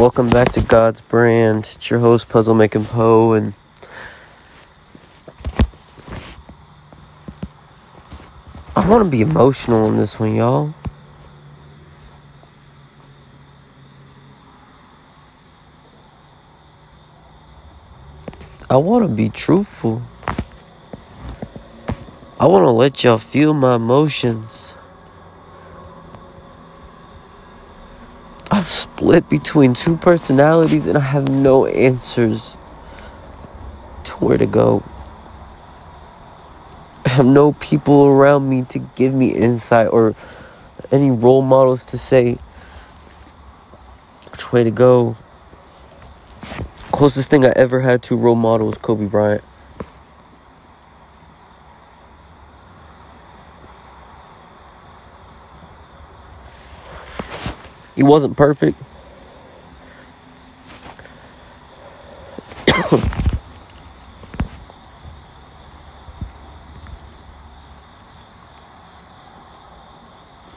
Welcome back to God's Brand. It's your host, Puzzle Making Poe, and I want to be emotional in this one, y'all. I want to be truthful. I want to let y'all feel my emotions. I'm split between two personalities and I have no answers to where to go. I have no people around me to give me insight or any role models to say which way to go. Closest thing I ever had to role model was Kobe Bryant. He wasn't perfect. but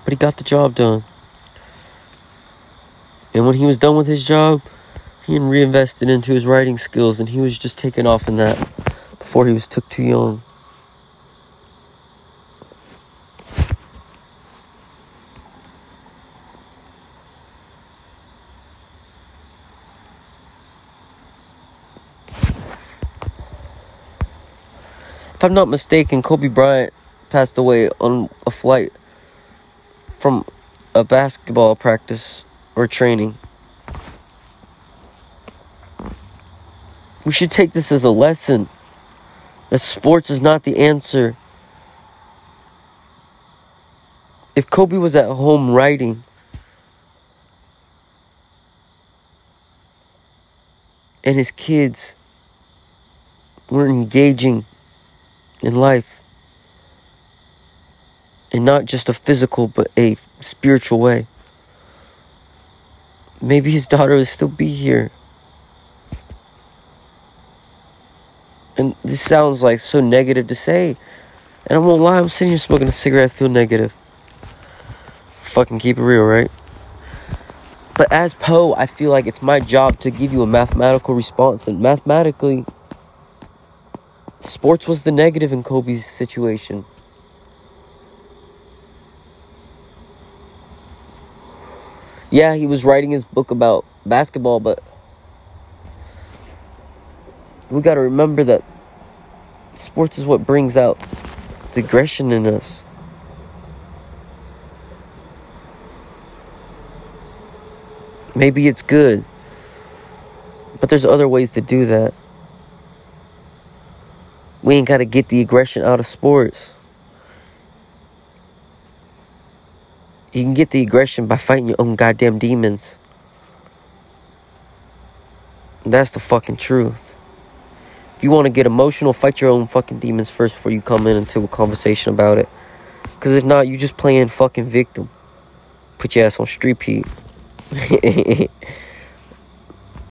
he got the job done. And when he was done with his job, he reinvested into his writing skills and he was just taking off in that before he was took too young. If I'm not mistaken, Kobe Bryant passed away on a flight from a basketball practice or training. We should take this as a lesson that sports is not the answer. If Kobe was at home writing, and his kids were engaging in life, in not just a physical but a spiritual way, maybe his daughter would still be here. And this sounds like so negative to say. And I won't lie, I'm sitting here smoking a cigarette, I feel negative. Fucking keep it real, right? But as Poe, I feel like it's my job to give you a mathematical response. And mathematically, sports was the negative in Kobe's situation. Yeah, he was writing his book about basketball, but we got to remember that sports is what brings out aggression in us. Maybe it's good, but there's other ways to do that. We ain't got to get the aggression out of sports. You can get the aggression by fighting your own goddamn demons. That's the fucking truth. If you want to get emotional, fight your own fucking demons first before you come in into a conversation about it. Because if not, you're just playing fucking victim. Put your ass on street Pete.